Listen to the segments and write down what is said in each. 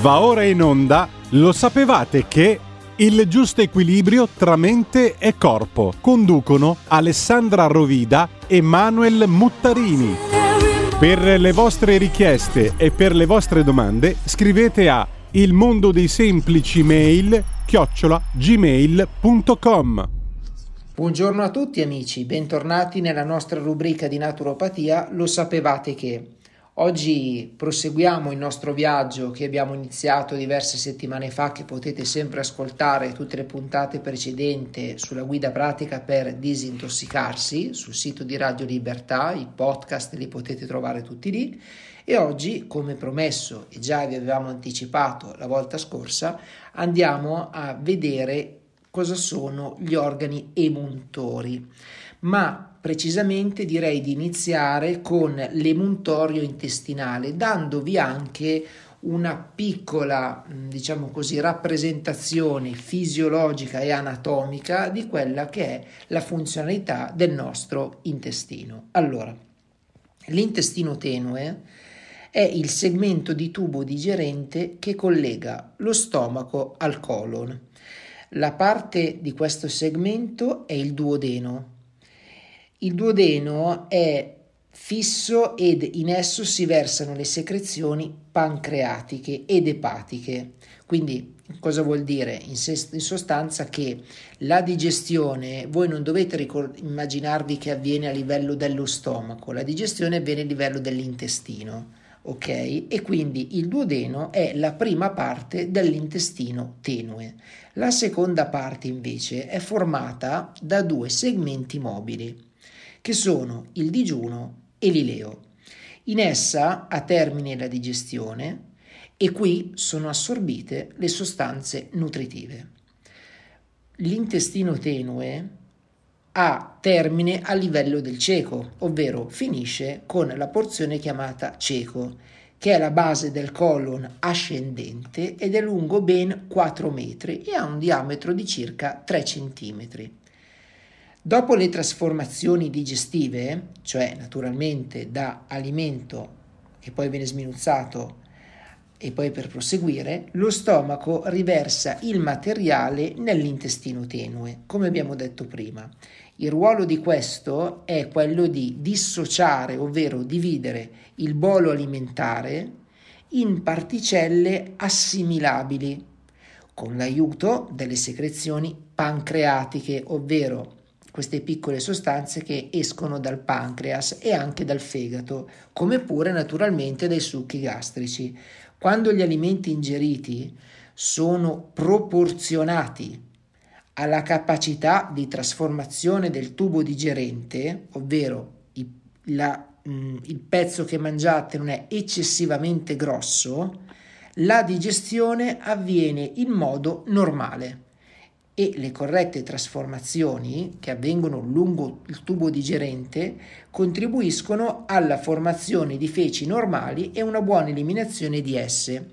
Va ora in onda, lo sapevate che il giusto equilibrio tra mente e corpo conducono Alessandra Rovida e Manuel Muttarini. Per le vostre richieste e per le vostre domande scrivete a il mondo dei semplici mail chiocciola gmail.com Buongiorno a tutti amici, bentornati nella nostra rubrica di naturopatia Lo sapevate che? Oggi proseguiamo il nostro viaggio che abbiamo iniziato diverse settimane fa, che potete sempre ascoltare tutte le puntate precedenti sulla guida pratica per disintossicarsi sul sito di Radio Libertà, i podcast li potete trovare tutti lì. E oggi, come promesso e già vi avevamo anticipato la volta scorsa, andiamo a vedere cosa sono gli organi emuntori. Ma precisamente direi di iniziare con l'emuntorio intestinale, dandovi anche una piccola, diciamo così, rappresentazione fisiologica e anatomica di quella che è la funzionalità del nostro intestino. Allora, l'intestino tenue è il segmento di tubo digerente che collega lo stomaco al colon. La parte di questo segmento è il duodeno, il duodeno è fisso ed in esso si versano le secrezioni pancreatiche ed epatiche. Quindi cosa vuol dire? In, se, in sostanza che la digestione, voi non dovete ricord- immaginarvi che avviene a livello dello stomaco, la digestione avviene a livello dell'intestino. Ok? E quindi il duodeno è la prima parte dell'intestino tenue. La seconda parte invece è formata da due segmenti mobili che sono il digiuno e l'ileo. In essa ha termine la digestione e qui sono assorbite le sostanze nutritive. L'intestino tenue ha termine a livello del ceco, ovvero finisce con la porzione chiamata ceco, che è la base del colon ascendente ed è lungo ben 4 metri e ha un diametro di circa 3 centimetri. Dopo le trasformazioni digestive, cioè naturalmente da alimento che poi viene sminuzzato e poi per proseguire, lo stomaco riversa il materiale nell'intestino tenue, come abbiamo detto prima. Il ruolo di questo è quello di dissociare, ovvero dividere il bolo alimentare in particelle assimilabili con l'aiuto delle secrezioni pancreatiche, ovvero queste piccole sostanze che escono dal pancreas e anche dal fegato, come pure naturalmente dai succhi gastrici. Quando gli alimenti ingeriti sono proporzionati alla capacità di trasformazione del tubo digerente, ovvero la, mh, il pezzo che mangiate non è eccessivamente grosso, la digestione avviene in modo normale e le corrette trasformazioni che avvengono lungo il tubo digerente contribuiscono alla formazione di feci normali e una buona eliminazione di esse.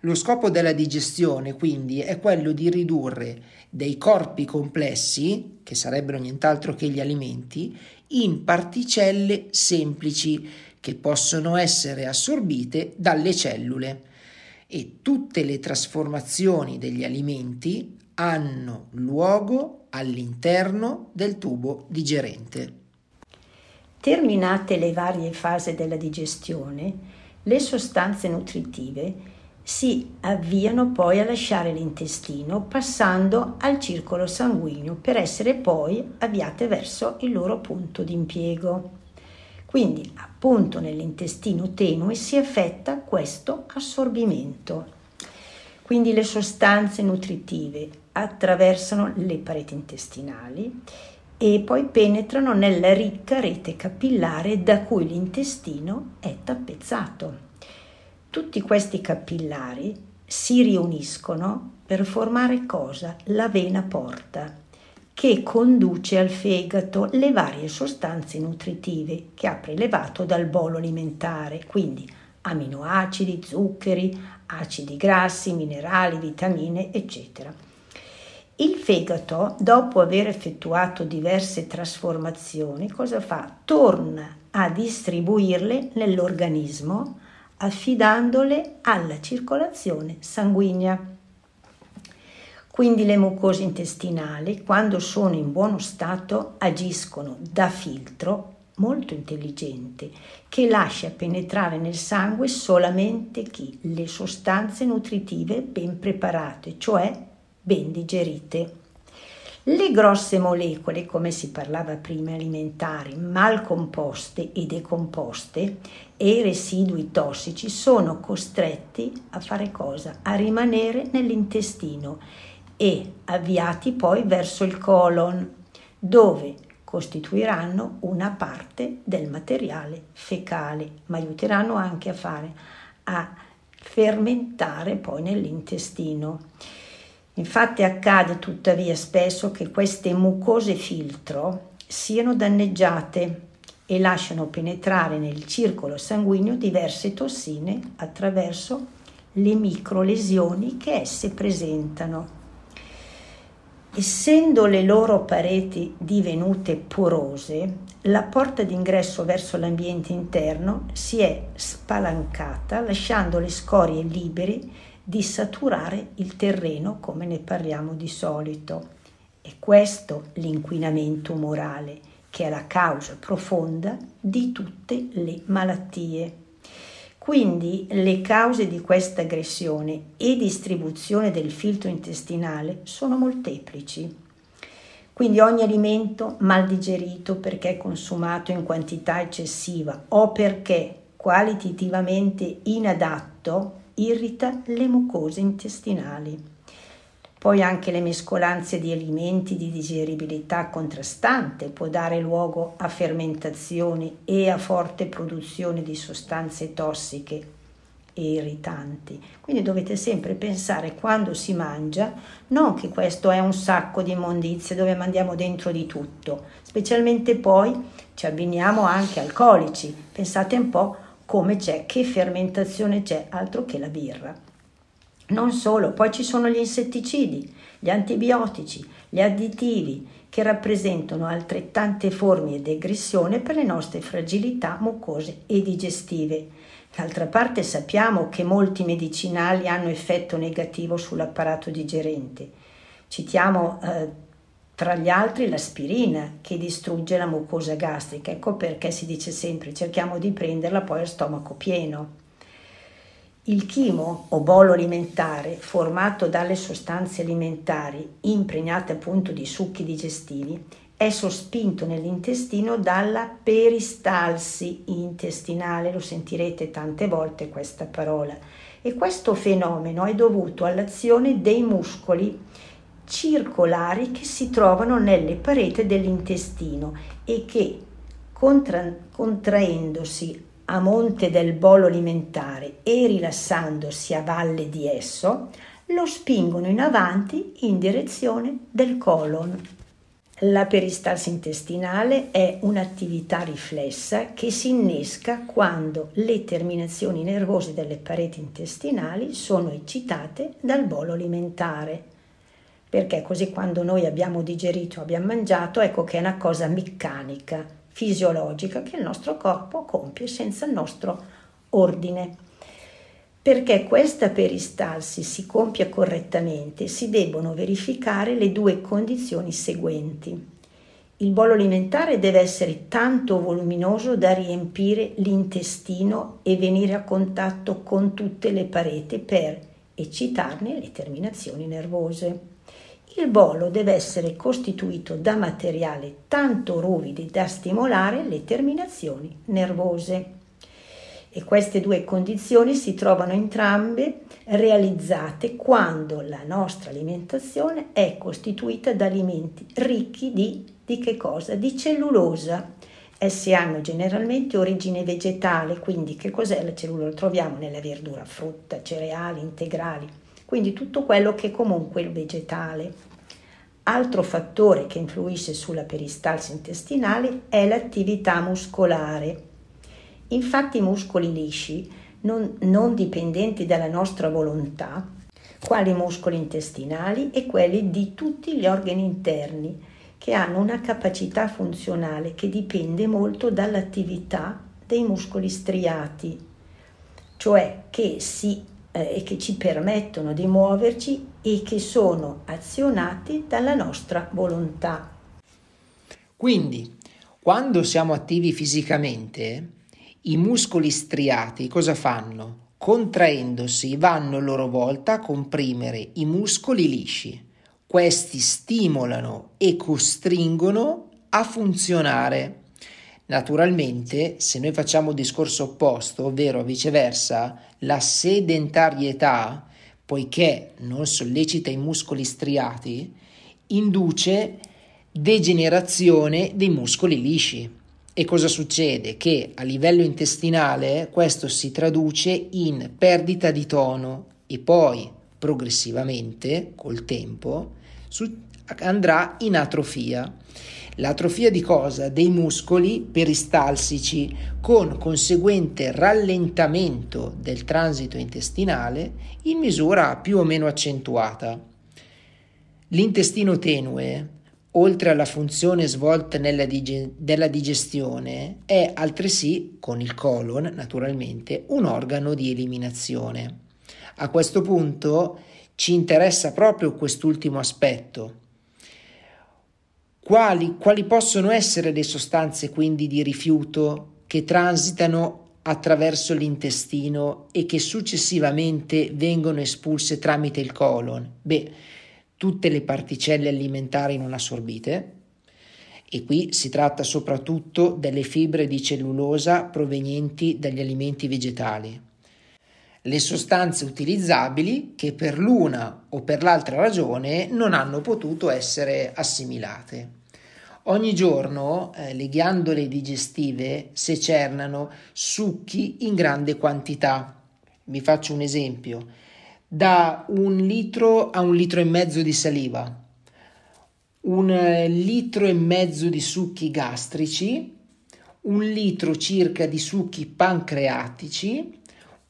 Lo scopo della digestione quindi è quello di ridurre dei corpi complessi, che sarebbero nient'altro che gli alimenti, in particelle semplici che possono essere assorbite dalle cellule e tutte le trasformazioni degli alimenti hanno luogo all'interno del tubo digerente. Terminate le varie fasi della digestione, le sostanze nutritive si avviano poi a lasciare l'intestino passando al circolo sanguigno per essere poi avviate verso il loro punto di impiego. Quindi appunto nell'intestino tenue si effetta questo assorbimento. Quindi le sostanze nutritive attraversano le pareti intestinali e poi penetrano nella ricca rete capillare da cui l'intestino è tappezzato. Tutti questi capillari si riuniscono per formare cosa? La vena porta, che conduce al fegato le varie sostanze nutritive che ha prelevato dal bolo alimentare, quindi aminoacidi, zuccheri, acidi grassi, minerali, vitamine, eccetera. Il fegato, dopo aver effettuato diverse trasformazioni, cosa fa? Torna a distribuirle nell'organismo affidandole alla circolazione sanguigna. Quindi le mucose intestinali, quando sono in buono stato, agiscono da filtro molto intelligente che lascia penetrare nel sangue solamente chi le sostanze nutritive ben preparate, cioè ben digerite. Le grosse molecole, come si parlava prima, alimentari, mal composte e decomposte e i residui tossici sono costretti a fare cosa? A rimanere nell'intestino e avviati poi verso il colon, dove costituiranno una parte del materiale fecale, ma aiuteranno anche a fare a fermentare poi nell'intestino. Infatti accade tuttavia spesso che queste mucose filtro siano danneggiate e lasciano penetrare nel circolo sanguigno diverse tossine attraverso le microlesioni che esse presentano. Essendo le loro pareti divenute porose, la porta d'ingresso verso l'ambiente interno si è spalancata lasciando le scorie libere di saturare il terreno come ne parliamo di solito. È questo l'inquinamento morale che è la causa profonda di tutte le malattie. Quindi le cause di questa aggressione e distribuzione del filtro intestinale sono molteplici. Quindi ogni alimento mal digerito perché consumato in quantità eccessiva o perché qualitativamente inadatto irrita le mucose intestinali. Poi anche le mescolanze di alimenti di digeribilità contrastante può dare luogo a fermentazioni e a forte produzione di sostanze tossiche e irritanti. Quindi dovete sempre pensare quando si mangia, non che questo è un sacco di immondizie dove mandiamo dentro di tutto, specialmente poi ci abbiniamo anche alcolici. Pensate un po' come c'è, che fermentazione c'è, altro che la birra. Non solo, poi ci sono gli insetticidi, gli antibiotici, gli additivi che rappresentano altrettante forme di aggressione per le nostre fragilità mucose e digestive. D'altra parte sappiamo che molti medicinali hanno effetto negativo sull'apparato digerente. Citiamo eh, tra gli altri l'aspirina che distrugge la mucosa gastrica. Ecco perché si dice sempre cerchiamo di prenderla poi a stomaco pieno. Il chimo o bolo alimentare, formato dalle sostanze alimentari impregnate appunto di succhi digestivi, è sospinto nell'intestino dalla peristalsi intestinale, lo sentirete tante volte questa parola, e questo fenomeno è dovuto all'azione dei muscoli circolari che si trovano nelle pareti dell'intestino e che contra- contraendosi a monte del bolo alimentare e rilassandosi a valle di esso, lo spingono in avanti in direzione del colon. La peristalsi intestinale è un'attività riflessa che si innesca quando le terminazioni nervose delle pareti intestinali sono eccitate dal bolo alimentare perché così quando noi abbiamo digerito, abbiamo mangiato, ecco che è una cosa meccanica, fisiologica che il nostro corpo compie senza il nostro ordine. Perché questa peristalsi si compia correttamente si debbono verificare le due condizioni seguenti. Il bolo alimentare deve essere tanto voluminoso da riempire l'intestino e venire a contatto con tutte le pareti per eccitarne le terminazioni nervose. Il bolo deve essere costituito da materiale tanto ruvidi da stimolare le terminazioni nervose. E queste due condizioni si trovano entrambe realizzate quando la nostra alimentazione è costituita da alimenti ricchi di, di che cosa? Di cellulosa. Essi hanno generalmente origine vegetale, quindi che cos'è la cellulosa? Lo troviamo nella verdura, frutta, cereali, integrali quindi tutto quello che comunque è il vegetale. Altro fattore che influisce sulla peristalsi intestinale è l'attività muscolare. Infatti i muscoli lisci, non, non dipendenti dalla nostra volontà, quali muscoli intestinali e quelli di tutti gli organi interni, che hanno una capacità funzionale che dipende molto dall'attività dei muscoli striati, cioè che, si, eh, che ci permettono di muoverci e che sono azionati dalla nostra volontà. Quindi, quando siamo attivi fisicamente, i muscoli striati cosa fanno? Contraendosi vanno a loro volta a comprimere i muscoli lisci. Questi stimolano e costringono a funzionare. Naturalmente, se noi facciamo il discorso opposto, ovvero viceversa, la sedentarietà, poiché non sollecita i muscoli striati, induce degenerazione dei muscoli lisci. E cosa succede? Che a livello intestinale questo si traduce in perdita di tono e poi progressivamente, col tempo, andrà in atrofia. L'atrofia di cosa? Dei muscoli peristalsici con conseguente rallentamento del transito intestinale in misura più o meno accentuata. L'intestino tenue, oltre alla funzione svolta dig- della digestione, è altresì, con il colon naturalmente, un organo di eliminazione. A questo punto ci interessa proprio quest'ultimo aspetto, quali, quali possono essere le sostanze quindi di rifiuto che transitano attraverso l'intestino e che successivamente vengono espulse tramite il colon? Beh, tutte le particelle alimentari non assorbite, e qui si tratta soprattutto delle fibre di cellulosa provenienti dagli alimenti vegetali. Le sostanze utilizzabili che per l'una o per l'altra ragione non hanno potuto essere assimilate. Ogni giorno eh, le ghiandole digestive secernano succhi in grande quantità. Vi faccio un esempio. Da un litro a un litro e mezzo di saliva, un eh, litro e mezzo di succhi gastrici, un litro circa di succhi pancreatici,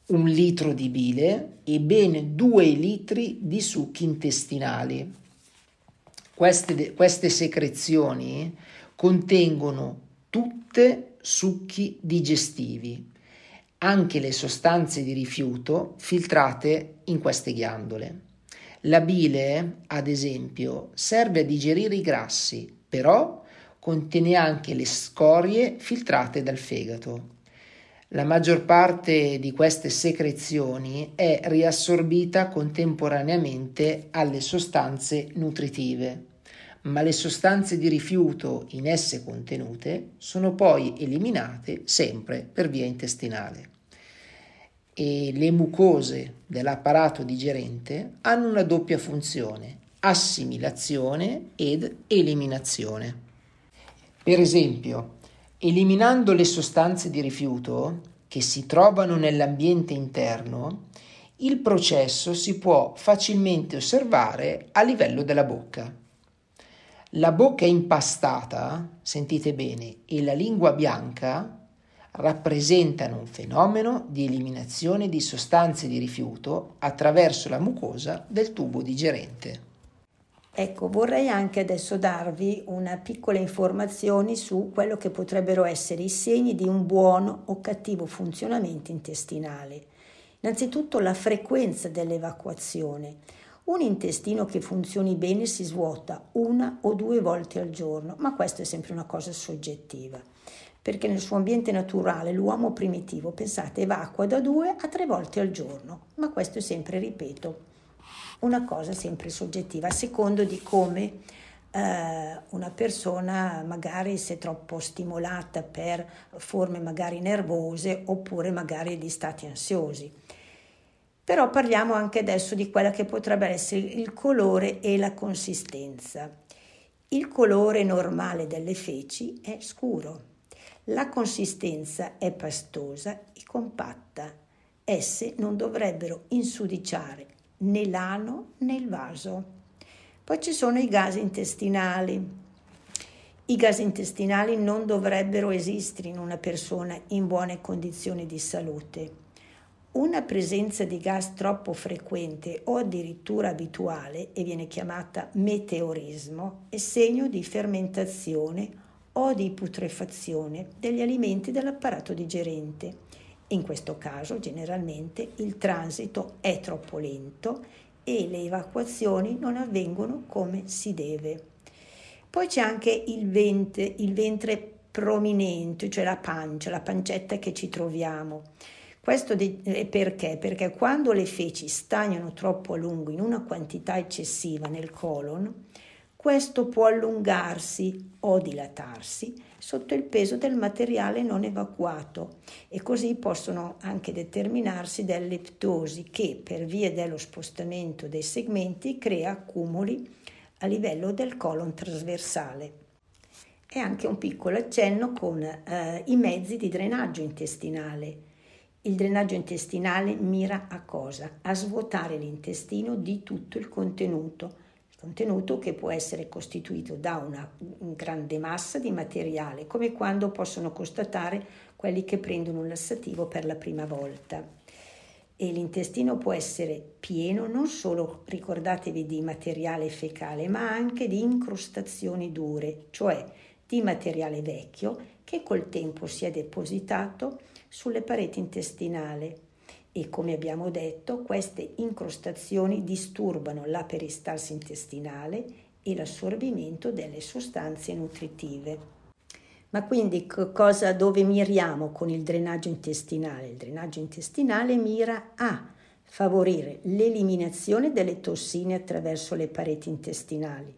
un litro di bile e ben due litri di succhi intestinali. Queste, queste secrezioni contengono tutte succhi digestivi, anche le sostanze di rifiuto filtrate in queste ghiandole. La bile, ad esempio, serve a digerire i grassi, però contiene anche le scorie filtrate dal fegato. La maggior parte di queste secrezioni è riassorbita contemporaneamente alle sostanze nutritive, ma le sostanze di rifiuto in esse contenute sono poi eliminate sempre per via intestinale. E le mucose dell'apparato digerente hanno una doppia funzione, assimilazione ed eliminazione. Per esempio, Eliminando le sostanze di rifiuto che si trovano nell'ambiente interno, il processo si può facilmente osservare a livello della bocca. La bocca impastata, sentite bene, e la lingua bianca rappresentano un fenomeno di eliminazione di sostanze di rifiuto attraverso la mucosa del tubo digerente. Ecco, vorrei anche adesso darvi una piccola informazione su quello che potrebbero essere i segni di un buono o cattivo funzionamento intestinale. Innanzitutto la frequenza dell'evacuazione. Un intestino che funzioni bene si svuota una o due volte al giorno, ma questo è sempre una cosa soggettiva, perché nel suo ambiente naturale l'uomo primitivo, pensate, evacua da due a tre volte al giorno, ma questo è sempre, ripeto, una cosa sempre soggettiva, a secondo di come eh, una persona magari si è troppo stimolata per forme magari nervose oppure magari di stati ansiosi. Però parliamo anche adesso di quella che potrebbe essere il colore e la consistenza. Il colore normale delle feci è scuro, la consistenza è pastosa e compatta. Esse non dovrebbero insudiciare né l'ano né il vaso. Poi ci sono i gas intestinali. I gas intestinali non dovrebbero esistere in una persona in buone condizioni di salute. Una presenza di gas troppo frequente o addirittura abituale, e viene chiamata meteorismo, è segno di fermentazione o di putrefazione degli alimenti dell'apparato digerente In questo caso generalmente il transito è troppo lento e le evacuazioni non avvengono come si deve. Poi c'è anche il ventre, il ventre prominente, cioè la pancia, la pancetta che ci troviamo. Questo perché? Perché quando le feci stagnano troppo a lungo in una quantità eccessiva nel colon, questo può allungarsi o dilatarsi sotto il peso del materiale non evacuato e così possono anche determinarsi delle ptosi che per via dello spostamento dei segmenti crea accumuli a livello del colon trasversale. E anche un piccolo accenno con eh, i mezzi di drenaggio intestinale. Il drenaggio intestinale mira a cosa? A svuotare l'intestino di tutto il contenuto contenuto che può essere costituito da una grande massa di materiale, come quando possono constatare quelli che prendono un lassativo per la prima volta. E l'intestino può essere pieno non solo, ricordatevi, di materiale fecale, ma anche di incrostazioni dure, cioè di materiale vecchio che col tempo si è depositato sulle pareti intestinali e come abbiamo detto queste incrostazioni disturbano la peristalsi intestinale e l'assorbimento delle sostanze nutritive. Ma quindi cosa, dove miriamo con il drenaggio intestinale? Il drenaggio intestinale mira a favorire l'eliminazione delle tossine attraverso le pareti intestinali,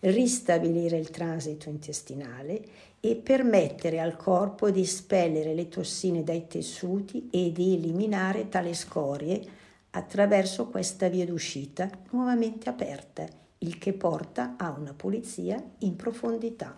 ristabilire il transito intestinale e permettere al corpo di espellere le tossine dai tessuti e di eliminare tale scorie attraverso questa via d'uscita nuovamente aperta, il che porta a una pulizia in profondità.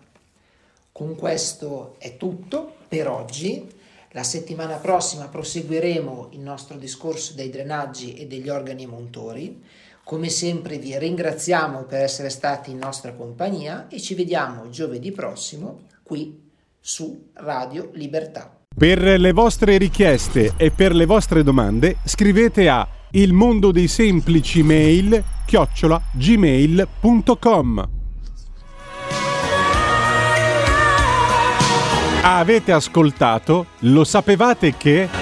Con questo è tutto per oggi. La settimana prossima proseguiremo il nostro discorso dei drenaggi e degli organi montori. Come sempre vi ringraziamo per essere stati in nostra compagnia e ci vediamo giovedì prossimo qui su Radio Libertà. Per le vostre richieste e per le vostre domande scrivete a il mondo dei semplici mail chiocciola gmail.com Avete ascoltato? Lo sapevate che...